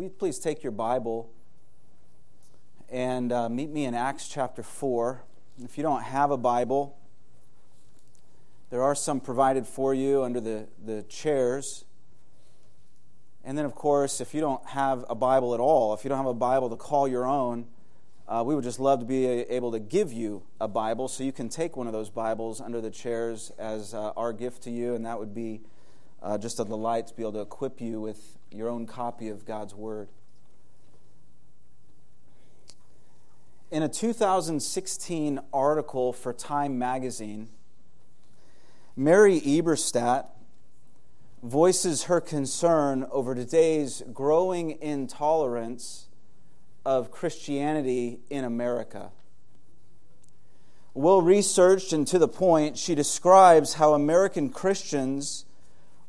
will you please take your Bible and uh, meet me in Acts chapter 4? If you don't have a Bible, there are some provided for you under the, the chairs. And then, of course, if you don't have a Bible at all, if you don't have a Bible to call your own, uh, we would just love to be able to give you a Bible so you can take one of those Bibles under the chairs as uh, our gift to you, and that would be uh, just a delight to be able to equip you with your own copy of God's Word. In a 2016 article for Time magazine, Mary Eberstadt voices her concern over today's growing intolerance of Christianity in America. Well researched and to the point, she describes how American Christians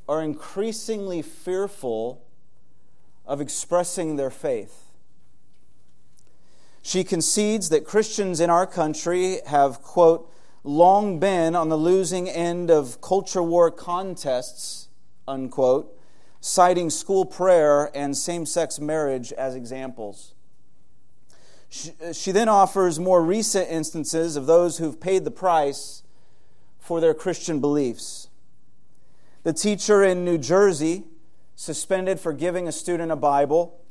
are increasingly fearful of expressing their faith. She concedes that Christians in our country have, quote, long been on the losing end of culture war contests, unquote, citing school prayer and same sex marriage as examples. She, she then offers more recent instances of those who've paid the price for their Christian beliefs. The teacher in New Jersey suspended for giving a student a Bible.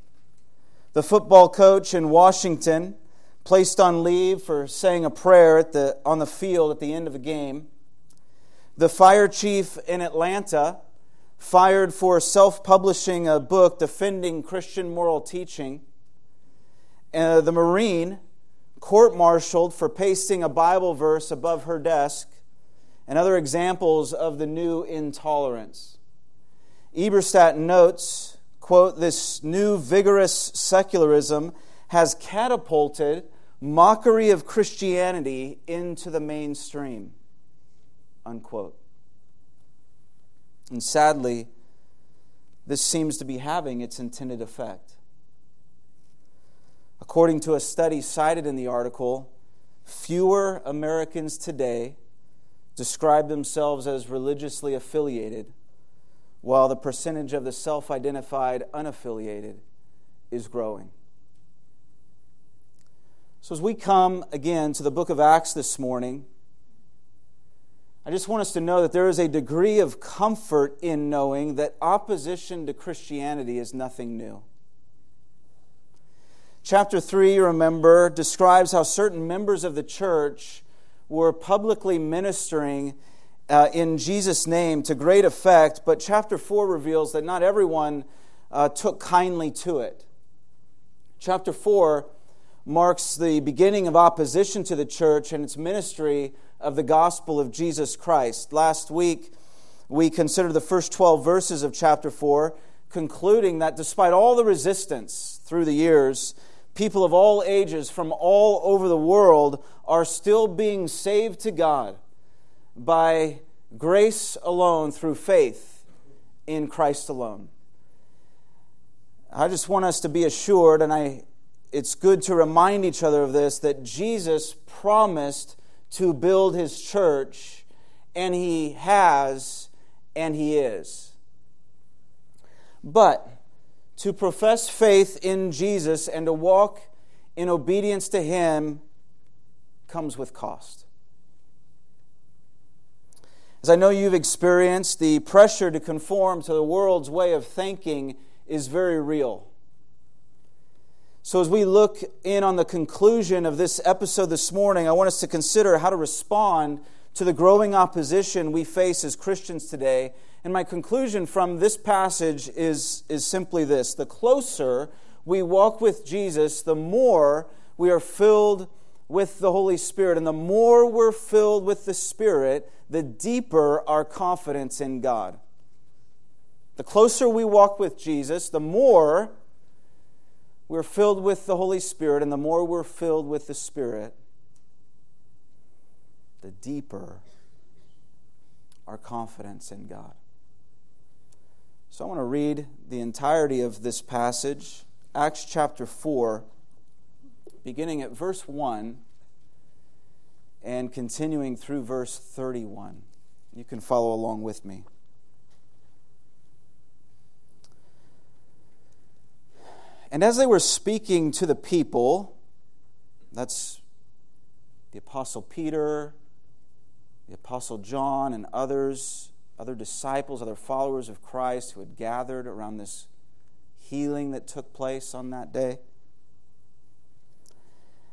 The football coach in Washington placed on leave for saying a prayer at the, on the field at the end of a game. The fire chief in Atlanta fired for self publishing a book defending Christian moral teaching. Uh, the Marine court martialed for pasting a Bible verse above her desk and other examples of the new intolerance. Eberstadt notes, quote, this new vigorous secularism has catapulted mockery of Christianity into the mainstream, unquote. And sadly, this seems to be having its intended effect. According to a study cited in the article, fewer Americans today describe themselves as religiously affiliated, while the percentage of the self identified unaffiliated is growing. So, as we come again to the book of Acts this morning, I just want us to know that there is a degree of comfort in knowing that opposition to Christianity is nothing new. Chapter 3, remember, describes how certain members of the church were publicly ministering uh, in Jesus' name to great effect, but chapter 4 reveals that not everyone uh, took kindly to it. Chapter 4 marks the beginning of opposition to the church and its ministry of the gospel of Jesus Christ. Last week, we considered the first 12 verses of chapter 4, concluding that despite all the resistance through the years, people of all ages from all over the world are still being saved to God by grace alone through faith in Christ alone. I just want us to be assured, and I, it's good to remind each other of this, that Jesus promised to build his church, and he has, and he is. But to profess faith in Jesus and to walk in obedience to him comes with cost. As I know you've experienced, the pressure to conform to the world's way of thinking is very real. So, as we look in on the conclusion of this episode this morning, I want us to consider how to respond to the growing opposition we face as Christians today. And my conclusion from this passage is, is simply this the closer we walk with Jesus, the more we are filled with the Holy Spirit. And the more we're filled with the Spirit, the deeper our confidence in God. The closer we walk with Jesus, the more we're filled with the Holy Spirit, and the more we're filled with the Spirit, the deeper our confidence in God. So I want to read the entirety of this passage, Acts chapter 4 beginning at verse 1 and continuing through verse 31. You can follow along with me. And as they were speaking to the people, that's the Apostle Peter, the Apostle John, and others, other disciples, other followers of Christ who had gathered around this healing that took place on that day.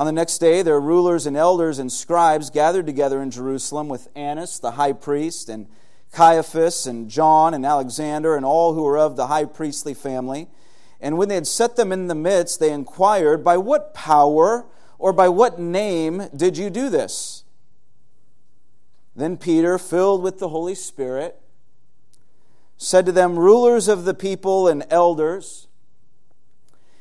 On the next day, their rulers and elders and scribes gathered together in Jerusalem with Annas, the high priest, and Caiaphas, and John, and Alexander, and all who were of the high priestly family. And when they had set them in the midst, they inquired, By what power or by what name did you do this? Then Peter, filled with the Holy Spirit, said to them, Rulers of the people and elders,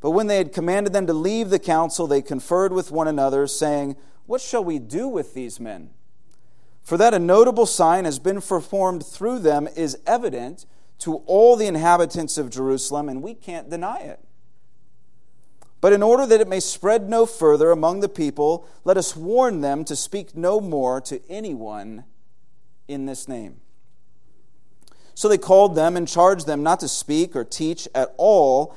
But when they had commanded them to leave the council, they conferred with one another, saying, What shall we do with these men? For that a notable sign has been performed through them is evident to all the inhabitants of Jerusalem, and we can't deny it. But in order that it may spread no further among the people, let us warn them to speak no more to anyone in this name. So they called them and charged them not to speak or teach at all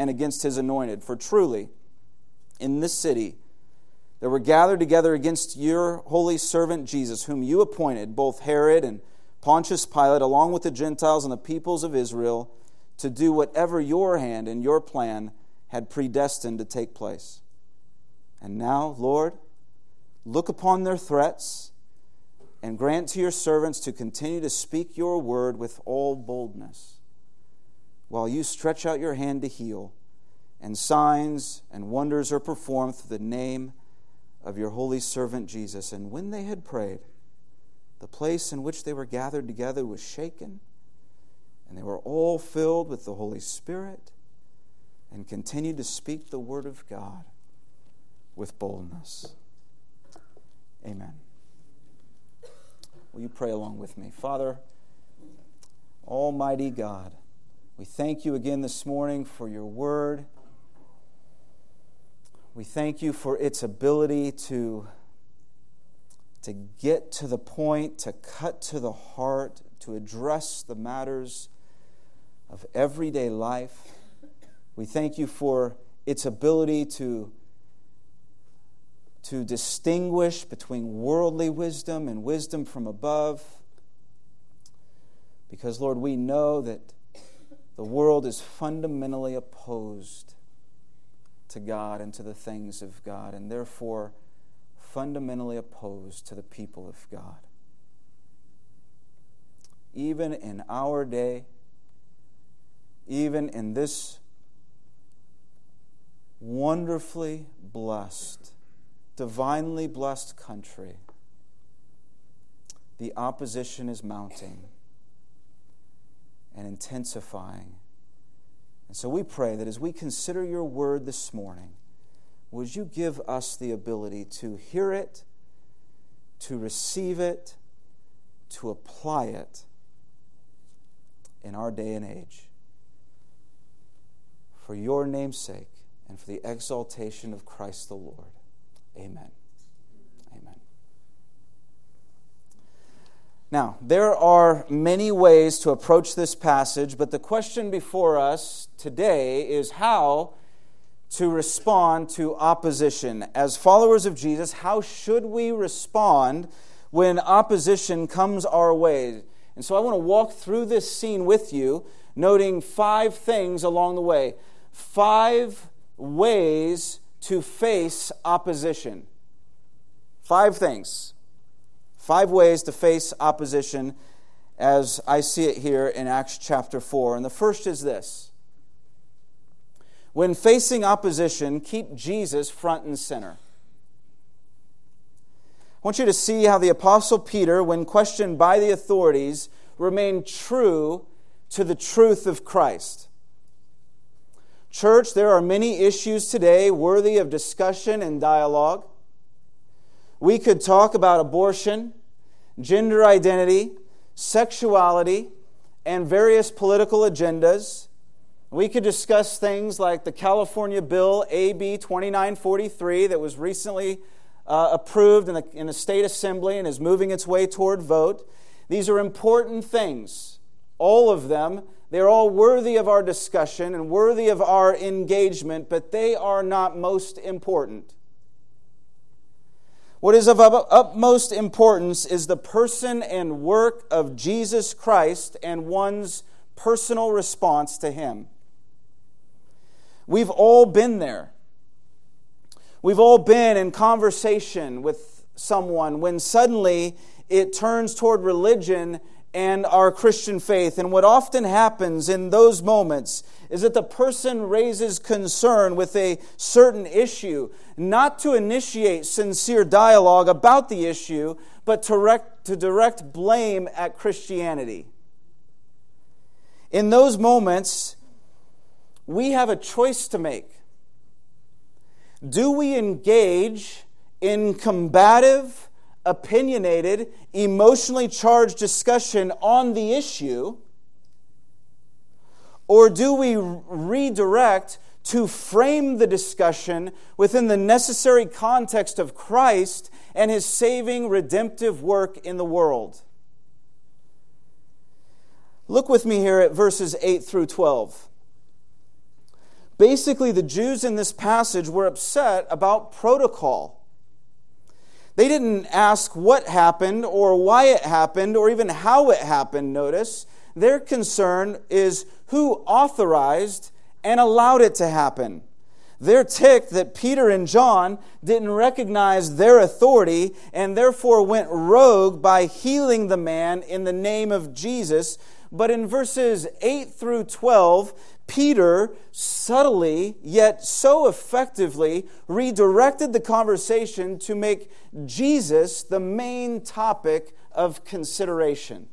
and against his anointed. For truly, in this city, there were gathered together against your holy servant Jesus, whom you appointed, both Herod and Pontius Pilate, along with the Gentiles and the peoples of Israel, to do whatever your hand and your plan had predestined to take place. And now, Lord, look upon their threats and grant to your servants to continue to speak your word with all boldness while you stretch out your hand to heal, and signs and wonders are performed through the name of your holy servant Jesus. And when they had prayed, the place in which they were gathered together was shaken, and they were all filled with the Holy Spirit and continued to speak the word of God with boldness. Amen. Will you pray along with me? Father, Almighty God, we thank you again this morning for your word. We thank you for its ability to, to get to the point, to cut to the heart, to address the matters of everyday life. We thank you for its ability to, to distinguish between worldly wisdom and wisdom from above. Because, Lord, we know that the world is fundamentally opposed to God and to the things of God, and therefore fundamentally opposed to the people of God. Even in our day, even in this wonderfully blessed, divinely blessed country, the opposition is mounting and intensifying. And so we pray that as we consider your word this morning, would you give us the ability to hear it, to receive it, to apply it in our day and age? For your name's sake and for the exaltation of Christ the Lord. Amen. Now, there are many ways to approach this passage, but the question before us today is how to respond to opposition. As followers of Jesus, how should we respond when opposition comes our way? And so I want to walk through this scene with you, noting five things along the way. Five ways to face opposition. Five things. Five ways to face opposition as I see it here in Acts chapter 4. And the first is this When facing opposition, keep Jesus front and center. I want you to see how the Apostle Peter, when questioned by the authorities, remained true to the truth of Christ. Church, there are many issues today worthy of discussion and dialogue. We could talk about abortion, gender identity, sexuality, and various political agendas. We could discuss things like the California bill AB 2943 that was recently uh, approved in the, in the state assembly and is moving its way toward vote. These are important things, all of them they're all worthy of our discussion and worthy of our engagement, but they are not most important. What is of utmost importance is the person and work of Jesus Christ and one's personal response to Him. We've all been there. We've all been in conversation with someone when suddenly it turns toward religion and our Christian faith. And what often happens in those moments is that the person raises concern with a certain issue, not to initiate sincere dialogue about the issue, but to direct, to direct blame at Christianity. In those moments, we have a choice to make. Do we engage in combative, opinionated, emotionally charged discussion on the issue? Or do we redirect to frame the discussion within the necessary context of Christ and his saving, redemptive work in the world? Look with me here at verses 8 through 12. Basically, the Jews in this passage were upset about protocol. They didn't ask what happened or why it happened or even how it happened, notice. Their concern is who authorized and allowed it to happen. They're ticked that Peter and John didn't recognize their authority and therefore went rogue by healing the man in the name of Jesus. But in verses 8 through 12, Peter subtly, yet so effectively, redirected the conversation to make Jesus the main topic of consideration.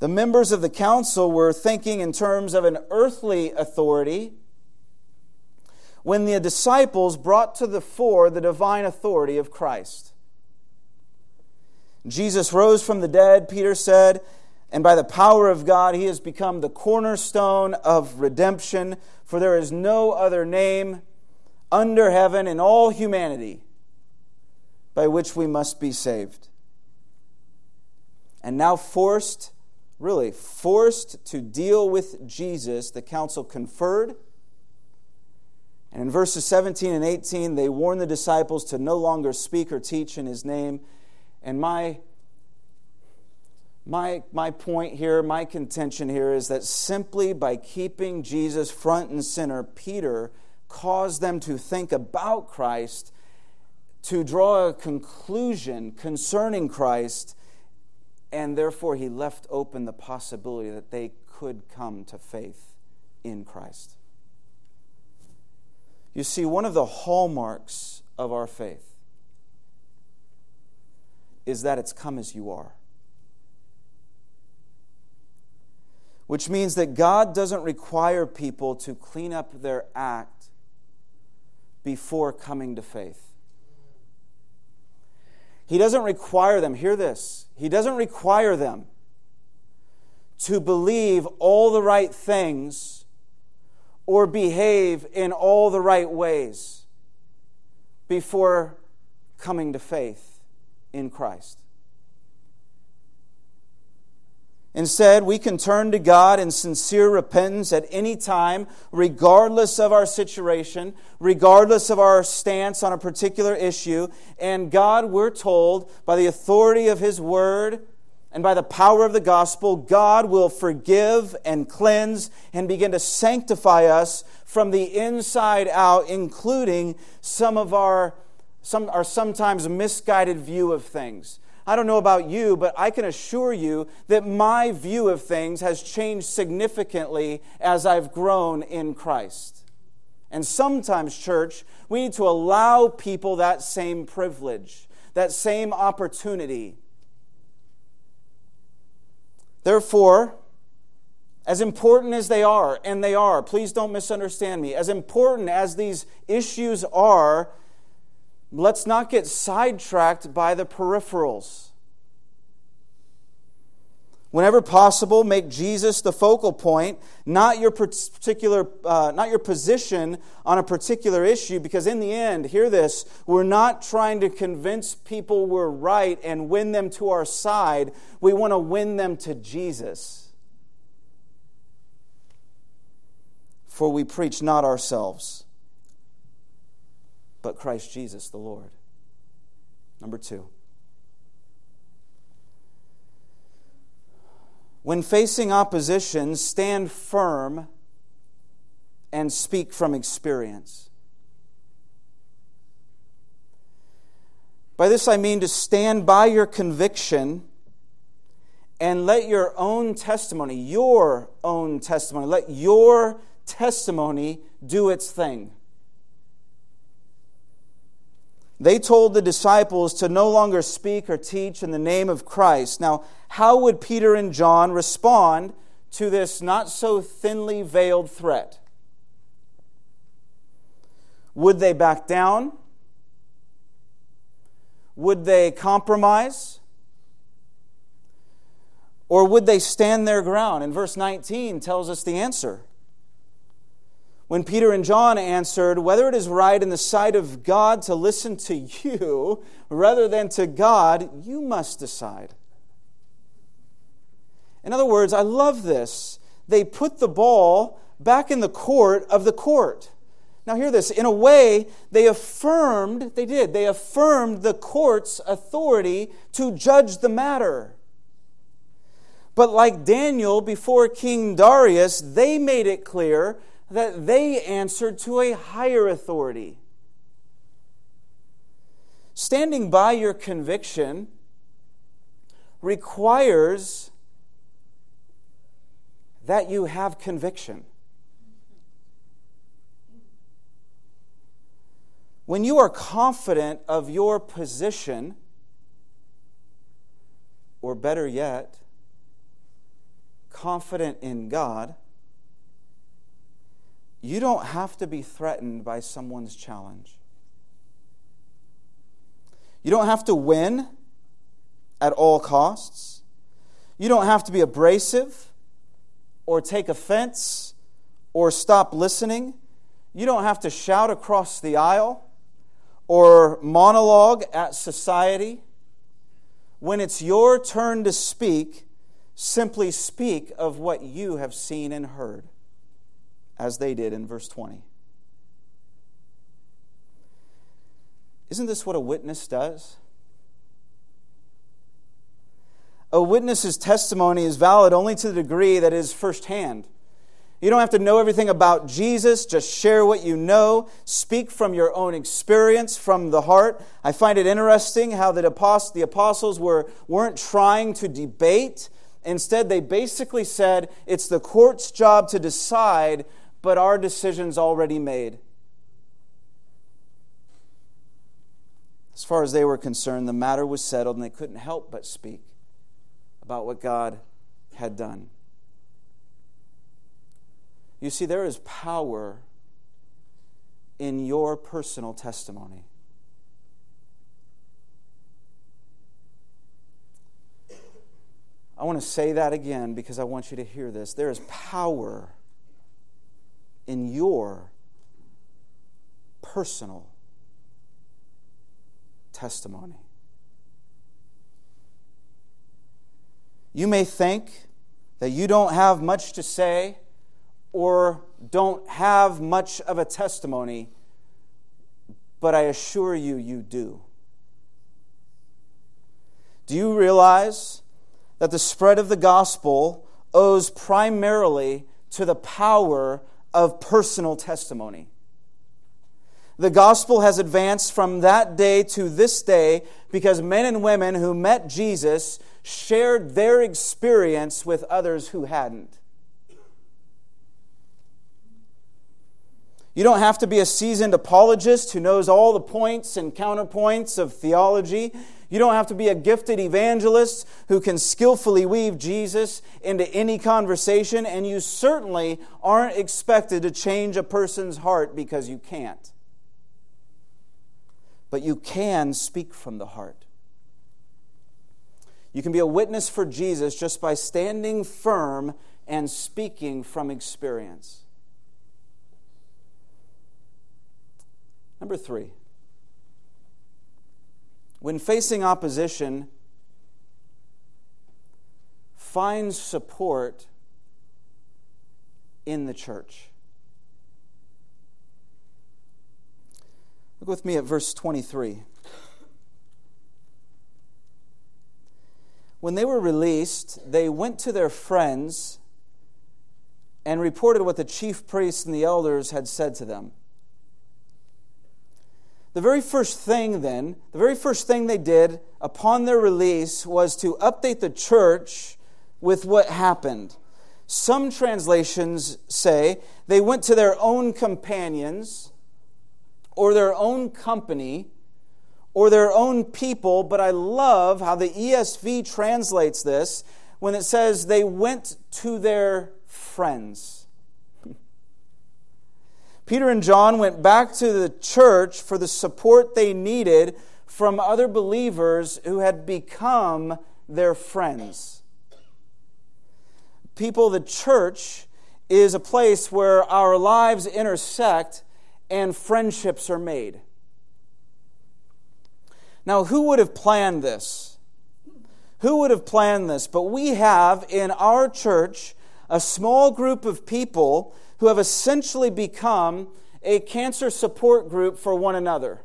The members of the council were thinking in terms of an earthly authority when the disciples brought to the fore the divine authority of Christ. Jesus rose from the dead, Peter said, and by the power of God, he has become the cornerstone of redemption, for there is no other name under heaven in all humanity by which we must be saved. And now, forced, really forced to deal with Jesus, the council conferred And in verses 17 and 18, they warn the disciples to no longer speak or teach in his name. And my, my, my point here, my contention here is that simply by keeping Jesus front and center, Peter caused them to think about Christ, to draw a conclusion concerning Christ, and therefore he left open the possibility that they could come to faith in Christ. You see, one of the hallmarks of our faith is that it's come as you are. Which means that God doesn't require people to clean up their act before coming to faith. He doesn't require them, hear this, He doesn't require them to believe all the right things or behave in all the right ways before coming to faith in Christ. Instead, we can turn to God in sincere repentance at any time, regardless of our situation, regardless of our stance on a particular issue. And God, we're told, by the authority of His Word, and by the power of the gospel, God will forgive and cleanse and begin to sanctify us from the inside out, including some of our, some, our sometimes misguided view of things. I don't know about you, but I can assure you that my view of things has changed significantly as I've grown in Christ. And sometimes, church, we need to allow people that same privilege, that same opportunity. Therefore, as important as they are, and they are, please don't misunderstand me, as important as these issues are, let's not get sidetracked by the peripherals. Whenever possible, make Jesus the focal point, not your particular, uh, not your position on a particular issue. Because in the end, hear this: we're not trying to convince people we're right and win them to our side. We want to win them to Jesus. For we preach not ourselves, but Christ Jesus the Lord. Number two. When facing opposition, stand firm and speak from experience. By this I mean to stand by your conviction and let your own testimony, your own testimony, let your testimony do its thing. They told the disciples to no longer speak or teach in the name of Christ. Now, how would Peter and John respond to this not so thinly veiled threat? Would they back down? Would they compromise? Or would they stand their ground? And verse 19 tells us the answer. When Peter and John answered, Whether it is right in the sight of God to listen to you rather than to God, you must decide. In other words, I love this. They put the ball back in the court of the court. Now, hear this. In a way, they affirmed, they did, they affirmed the court's authority to judge the matter. But like Daniel before King Darius, they made it clear that they answered to a higher authority. Standing by your conviction requires that you have conviction. When you are confident of your position, or better yet, confident in God, you don't have to be threatened by someone's challenge. You don't have to win at all costs. You don't have to be abrasive or take offense or stop listening. You don't have to shout across the aisle or monologue at society. When it's your turn to speak, simply speak of what you have seen and heard as they did in verse 20. Isn't this what a witness does? A witness's testimony is valid only to the degree that it is firsthand. You don't have to know everything about Jesus, just share what you know. Speak from your own experience, from the heart. I find it interesting how the apostles were, weren't trying to debate. Instead, they basically said, It's the court's job to decide, but our decision's already made. As far as they were concerned, the matter was settled, and they couldn't help but speak about what God had done. You see, there is power in your personal testimony. I want to say that again because I want you to hear this. There is power in your personal testimony. You may think that you don't have much to say or don't have much of a testimony, but I assure you, you do. Do you realize that the spread of the gospel owes primarily to the power of personal testimony? The gospel has advanced from that day to this day because men and women who met Jesus shared their experience with others who hadn't. You don't have to be a seasoned apologist who knows all the points and counterpoints of theology. You don't have to be a gifted evangelist who can skillfully weave Jesus into any conversation, and you certainly aren't expected to change a person's heart because you can't. But you can speak from the heart. You can be a witness for Jesus just by standing firm and speaking from experience. Number three, when facing opposition, finds support in the church. Look with me at verse 23. When they were released, they went to their friends and reported what the chief priests and the elders had said to them. The very first thing, then, the very first thing they did upon their release was to update the church with what happened. Some translations say they went to their own companions or their own company or their own people, but I love how the ESV translates this when it says they went to their friends. Peter and John went back to the church for the support they needed from other believers who had become their friends. People, the church is a place where our lives intersect and friendships are made. Now, who would have planned this? Who would have planned this? But we have in our church a small group of people who have essentially become a cancer support group for one another.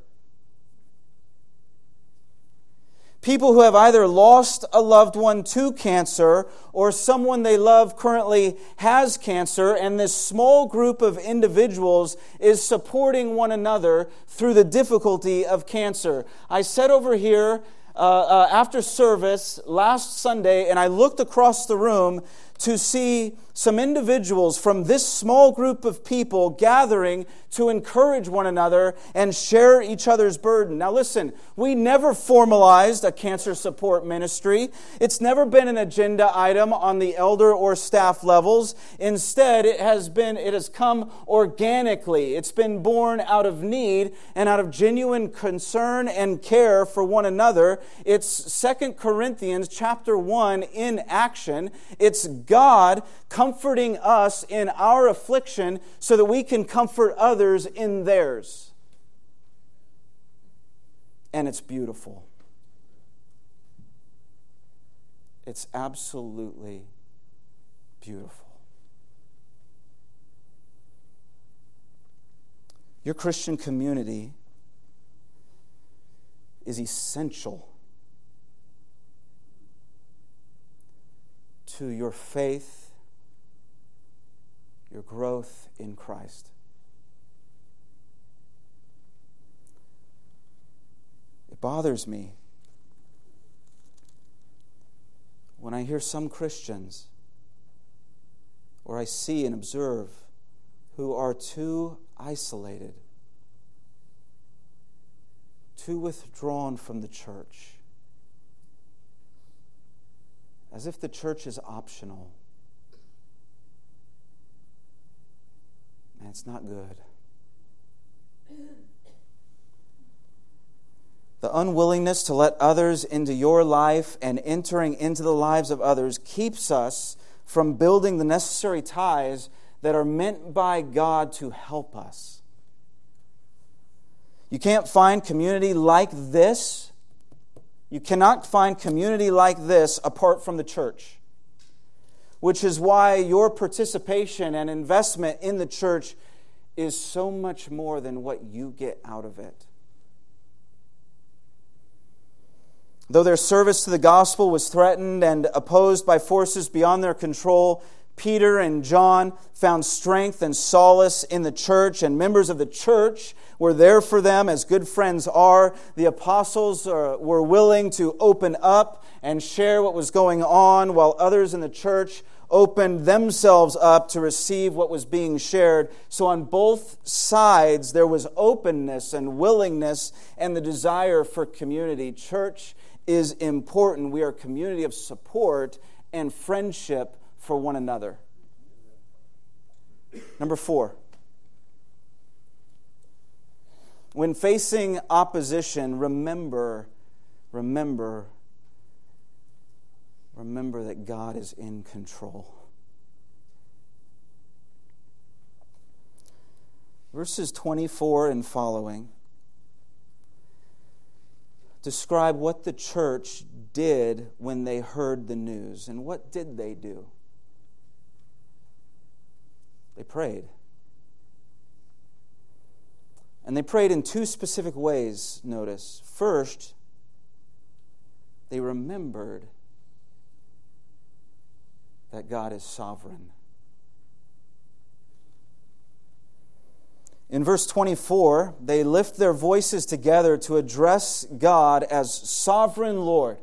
People who have either lost a loved one to cancer or someone they love currently has cancer, and this small group of individuals is supporting one another through the difficulty of cancer. I sat over here uh, uh, after service last Sunday, and I looked across the room to see some individuals from this small group of people gathering to encourage one another and share each other's burden. Now, listen, we never formalized a cancer support ministry. It's never been an agenda item on the elder or staff levels. Instead, it has been, it has come organically. It's been born out of need and out of genuine concern and care for one another. It's Second Corinthians chapter 1 in action. It's God comforting us in our affliction so that we can comfort others in theirs. And it's beautiful. It's absolutely beautiful. Your Christian community is essential to your faith, your growth in Christ. It bothers me when I hear some Christians or I see and observe who are too isolated, too withdrawn from the church, as if the church is optional. Man, it's not good. The unwillingness to let others into your life and entering into the lives of others keeps us from building the necessary ties that are meant by God to help us. You can't find community like this. You cannot find community like this apart from the church, which is why your participation and investment in the church is so much more than what you get out of it. Though their service to the gospel was threatened and opposed by forces beyond their control, Peter and John found strength and solace in the church, and members of the church were there for them as good friends are. The apostles uh, were willing to open up and share what was going on, while others in the church opened themselves up to receive what was being shared. So, on both sides, there was openness and willingness and the desire for community. Church is important. We are a community of support and friendship for one another. Number four. When facing opposition, remember, remember, remember that God is in control. Verses 24 and following describe what the church did when they heard the news. And what did they do? They prayed. And they prayed in two specific ways, notice. First, they remembered that God is sovereign. In verse 24, they lift their voices together to address God as sovereign Lord,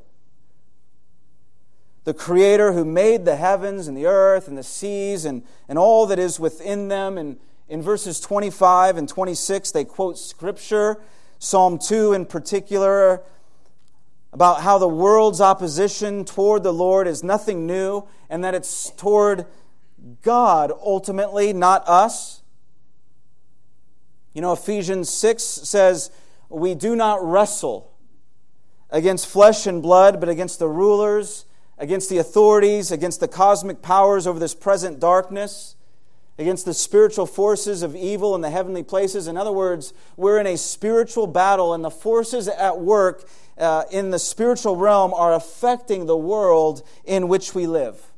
the Creator who made the heavens and the earth and the seas and, and all that is within them. And in verses 25 and 26, they quote Scripture, Psalm 2 in particular, about how the world's opposition toward the Lord is nothing new and that it's toward God ultimately, not us. You know, Ephesians 6 says, We do not wrestle against flesh and blood, but against the rulers, against the authorities, against the cosmic powers over this present darkness, against the spiritual forces of evil in the heavenly places. In other words, we're in a spiritual battle, and the forces at work uh, in the spiritual realm are affecting the world in which we live.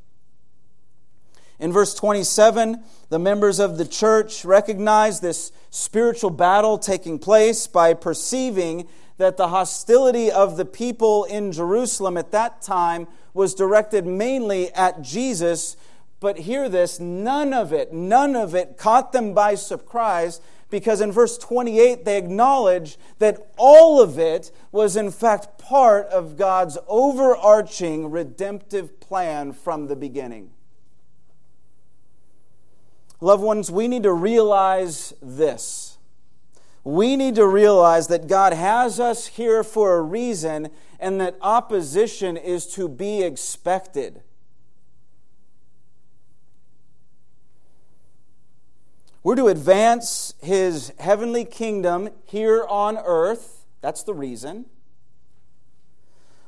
In verse 27, the members of the church recognize this spiritual battle taking place by perceiving that the hostility of the people in Jerusalem at that time was directed mainly at Jesus. But hear this none of it, none of it caught them by surprise because in verse 28 they acknowledge that all of it was in fact part of God's overarching redemptive plan from the beginning. Loved ones, we need to realize this. We need to realize that God has us here for a reason and that opposition is to be expected. We're to advance his heavenly kingdom here on earth. That's the reason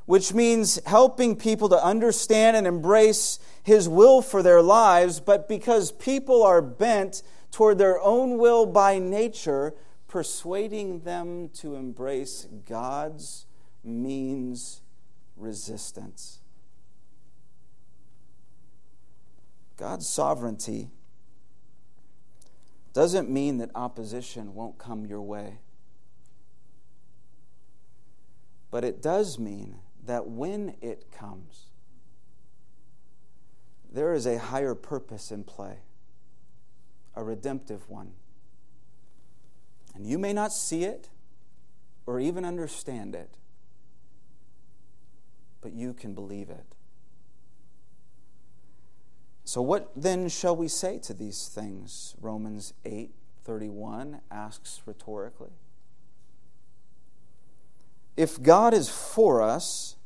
which means helping people to understand and embrace His will for their lives, but because people are bent toward their own will by nature, persuading them to embrace God's means resistance. God's sovereignty doesn't mean that opposition won't come your way. But it does mean that when it comes, there is a higher purpose in play, a redemptive one. And you may not see it or even understand it, but you can believe it. So, what then shall we say to these things? Romans 8 31 asks rhetorically. If God is for us,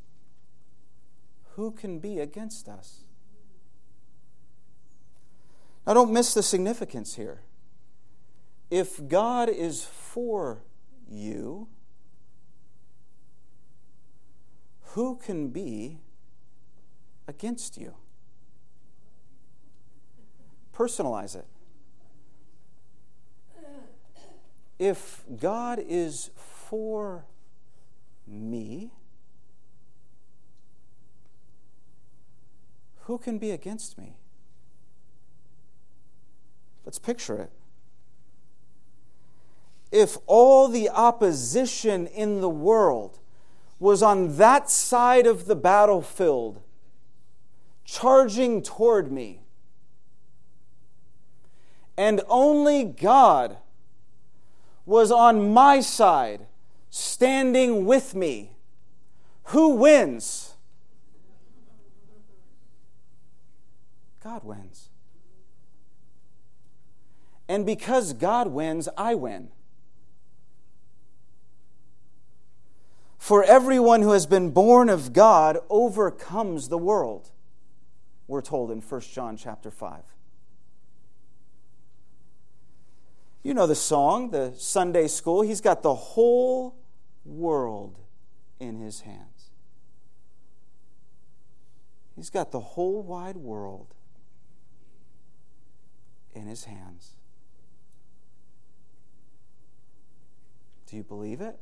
who can be against us? Now, don't miss the significance here. If God is for you, who can be against you? Personalize it. If God is for me, who can be against me? Let's picture it. If all the opposition in the world was on that side of the battlefield, charging toward me, and only God was on my side, standing with me, who wins? God wins. And because God wins, I win. For everyone who has been born of God overcomes the world, we're told in 1 John chapter 5. You know the song, the Sunday school. He's got the whole world in his hands. He's got the whole wide world in his hands. Do you believe it?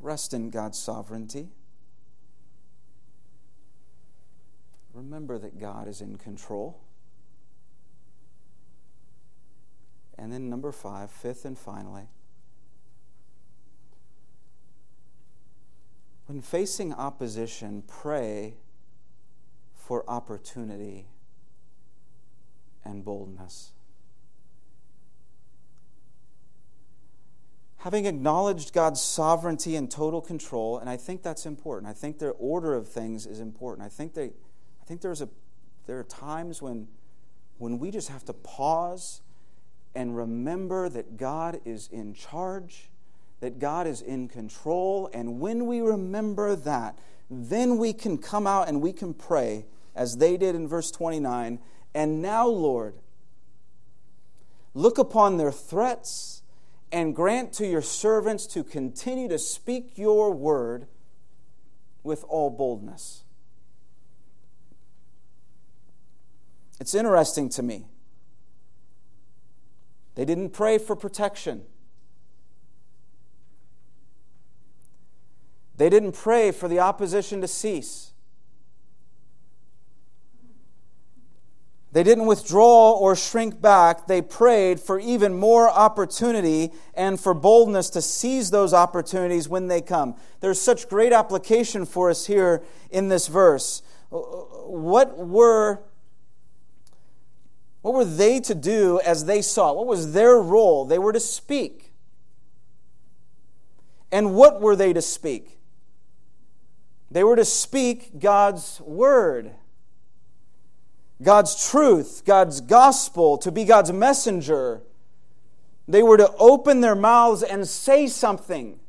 Rest in God's sovereignty. Remember that God is in control. And then, number five, fifth and finally, when facing opposition, pray for opportunity and boldness. Having acknowledged God's sovereignty and total control, and I think that's important. I think the order of things is important. I think they, I think there's a, there are times when, when we just have to pause and remember that God is in charge, that God is in control. And when we remember that, then we can come out and we can pray as they did in verse 29. And now, Lord, look upon their threats and grant to your servants to continue to speak your word with all boldness. It's interesting to me they didn't pray for protection. They didn't pray for the opposition to cease. They didn't withdraw or shrink back. They prayed for even more opportunity and for boldness to seize those opportunities when they come. There's such great application for us here in this verse. What were what were they to do as they saw? What was their role? They were to speak. And what were they to speak? They were to speak God's word, God's truth, God's gospel, to be God's messenger. They were to open their mouths and say something.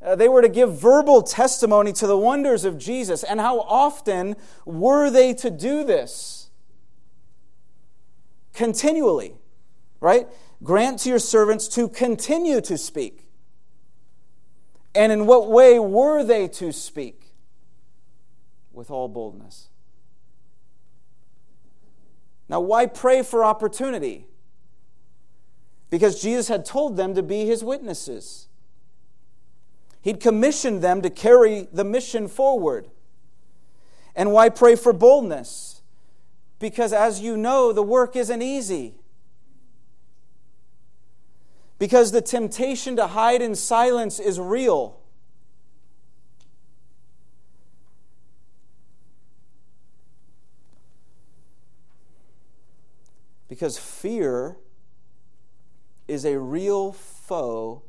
Uh, they were to give verbal testimony to the wonders of Jesus. And how often were they to do this? Continually, right? Grant to your servants to continue to speak. And in what way were they to speak? With all boldness. Now, why pray for opportunity? Because Jesus had told them to be his witnesses. He'd commissioned them to carry the mission forward. And why pray for boldness? Because, as you know, the work isn't easy. Because the temptation to hide in silence is real. Because fear is a real foe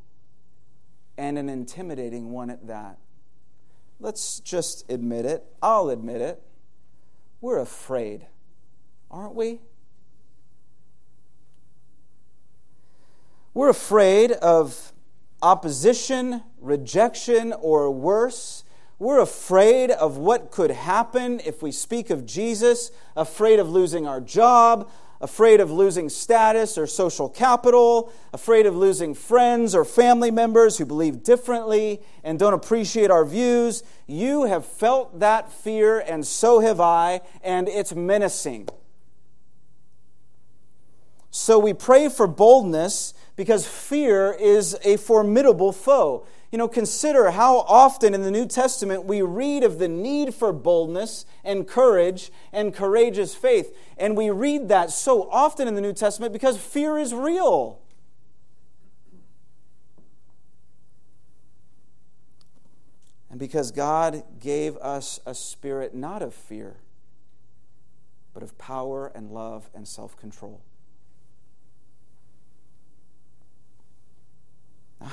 and an intimidating one at that. Let's just admit it. I'll admit it. We're afraid, aren't we? We're afraid of opposition, rejection, or worse. We're afraid of what could happen if we speak of Jesus, afraid of losing our job, afraid of losing status or social capital, afraid of losing friends or family members who believe differently and don't appreciate our views. You have felt that fear, and so have I, and it's menacing. So we pray for boldness because fear is a formidable foe. You know, consider how often in the New Testament we read of the need for boldness and courage and courageous faith. And we read that so often in the New Testament because fear is real. And because God gave us a spirit not of fear, but of power and love and self control.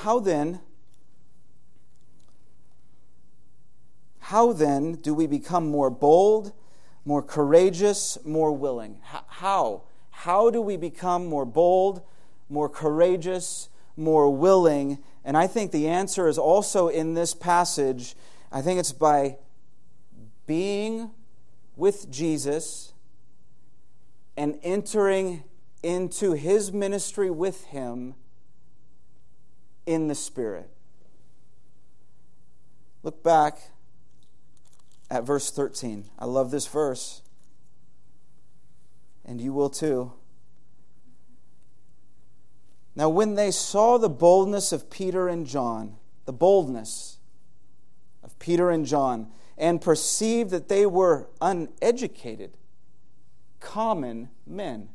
How then How then do we become more bold, more courageous, more willing? How? How do we become more bold, more courageous, more willing? And I think the answer is also in this passage. I think it's by being with Jesus and entering into his ministry with him in the Spirit. Look back at verse 13. I love this verse, and you will too. Now, when they saw the boldness of Peter and John, the boldness of Peter and John, and perceived that they were uneducated, common men,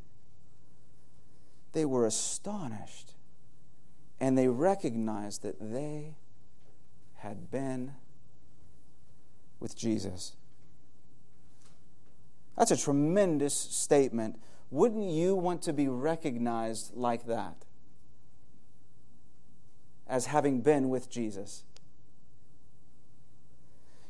they were astonished and they recognized that they had been with Jesus. That's a tremendous statement. Wouldn't you want to be recognized like that? As having been with Jesus.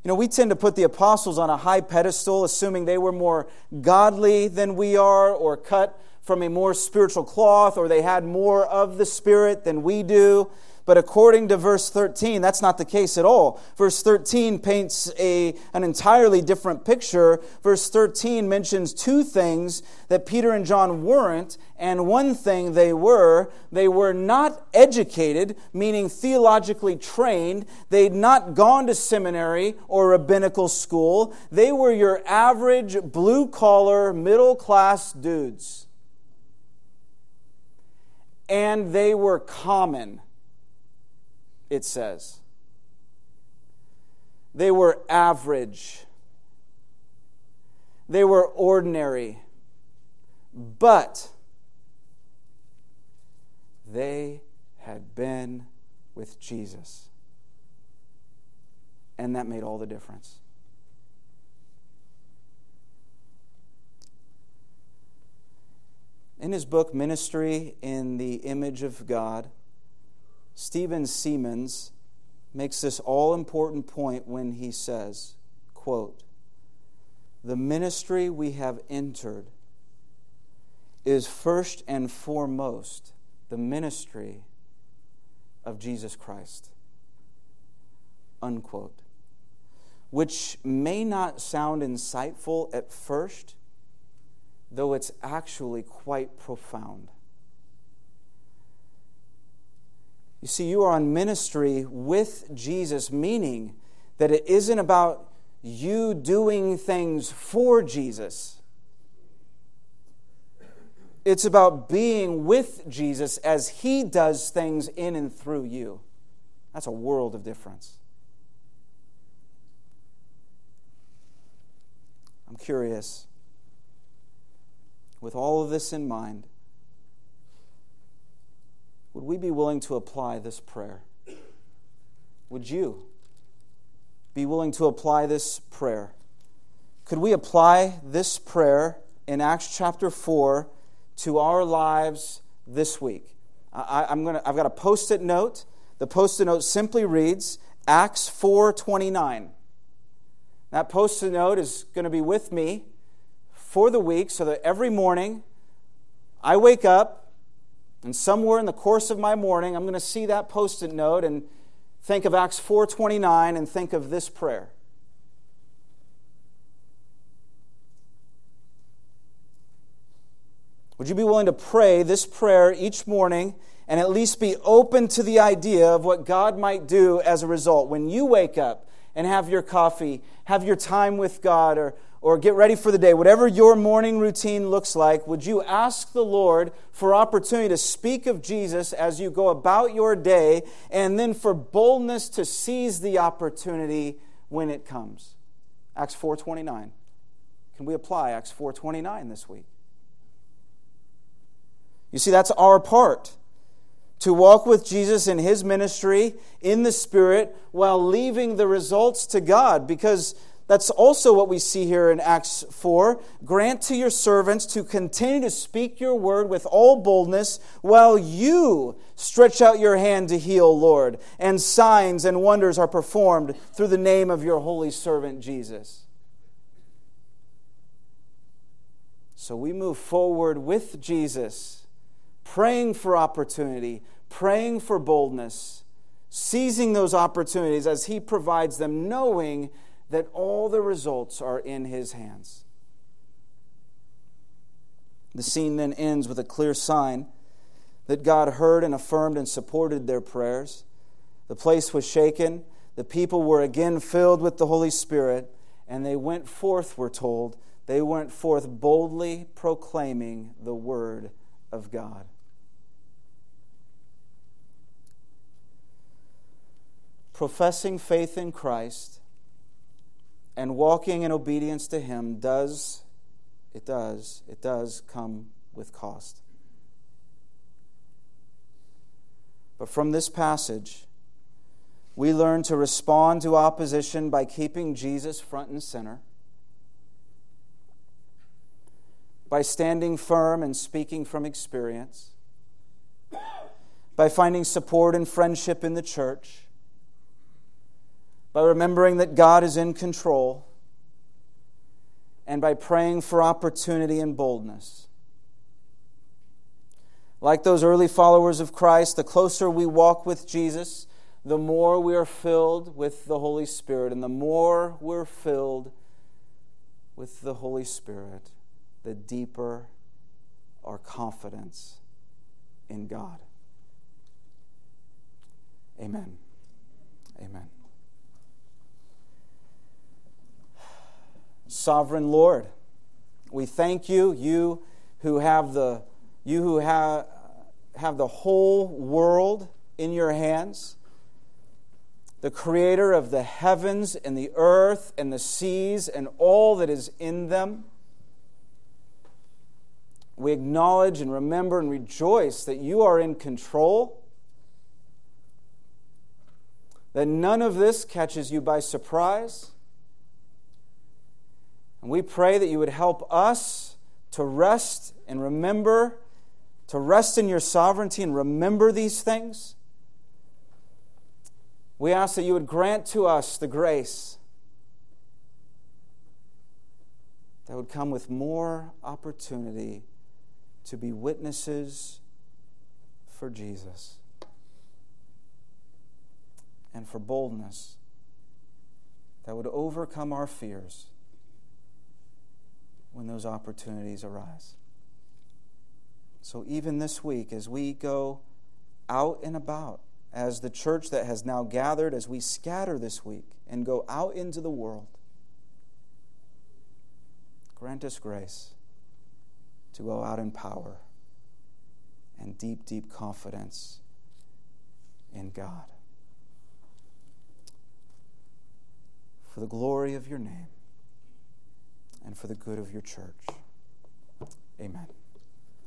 You know, we tend to put the apostles on a high pedestal, assuming they were more godly than we are, or cut from a more spiritual cloth, or they had more of the Spirit than we do. But according to verse 13, that's not the case at all. Verse 13 paints a, an entirely different picture. Verse 13 mentions two things that Peter and John weren't, and one thing they were. They were not educated, meaning theologically trained. They'd not gone to seminary or rabbinical school. They were your average blue collar, middle class dudes. And they were common it says. They were average, they were ordinary, but they had been with Jesus. And that made all the difference. In his book, Ministry in the Image of God, Stephen Seamands makes this all important point when he says, quote, the ministry we have entered is first and foremost the ministry of Jesus Christ. Unquote. Which may not sound insightful at first, though it's actually quite profound. You see, you are on ministry with Jesus, meaning that it isn't about you doing things for Jesus. It's about being with Jesus as he does things in and through you. That's a world of difference. I'm curious, with all of this in mind, would we be willing to apply this prayer? Would you be willing to apply this prayer? Could we apply this prayer in Acts chapter 4 to our lives this week? I, am gonna, I've got a post it note. The post it note simply reads Acts 4:29. That post it note is going to be with me for the week so that every morning I wake up and somewhere in the course of my morning I'm going to see that post it note and think of Acts 4:29 and think of this prayer. Would you be willing to pray this prayer each morning and at least be open to the idea of what God might do as a result? When you wake up and have your coffee, have your time with God, or, or get ready for the day, whatever your morning routine looks like, would you ask the Lord for opportunity to speak of Jesus as you go about your day, and then for boldness to seize the opportunity when it comes? Acts 4:29. Can we apply Acts 4:29 this week? You see, that's our part to walk with Jesus in his ministry in the Spirit while leaving the results to God because that's also what we see here in Acts 4. Grant to your servants to continue to speak your word with all boldness while you stretch out your hand to heal, Lord, and signs and wonders are performed through the name of your holy servant Jesus. So we move forward with Jesus praying for opportunity, praying for boldness, seizing those opportunities as He provides them, knowing that all the results are in His hands. The scene then ends with a clear sign that God heard and affirmed and supported their prayers. The place was shaken. The people were again filled with the Holy Spirit, and they went forth, we're told. They went forth boldly proclaiming the word of God. professing faith in Christ and walking in obedience to Him does, it does, it does come with cost. But from this passage, we learn to respond to opposition by keeping Jesus front and center, by standing firm and speaking from experience, by finding support and friendship in the church by remembering that God is in control, and by praying for opportunity and boldness. Like those early followers of Christ, the closer we walk with Jesus, the more we are filled with the Holy Spirit. And the more we're filled with the Holy Spirit, the deeper our confidence in God. Amen. Amen. Sovereign Lord. We thank you, you who have the you who have, have the whole world in your hands, the creator of the heavens and the earth and the seas and all that is in them. We acknowledge and remember and rejoice that you are in control, that none of this catches you by surprise and we pray that you would help us to rest and remember, to rest in your sovereignty and remember these things. We ask that you would grant to us the grace that would come with more opportunity to be witnesses for Jesus and for boldness that would overcome our fears when those opportunities arise. So, even this week, as we go out and about, as the church that has now gathered, as we scatter this week and go out into the world, grant us grace to go out in power and deep, deep confidence in God. For the glory of your name and for the good of your church. Amen.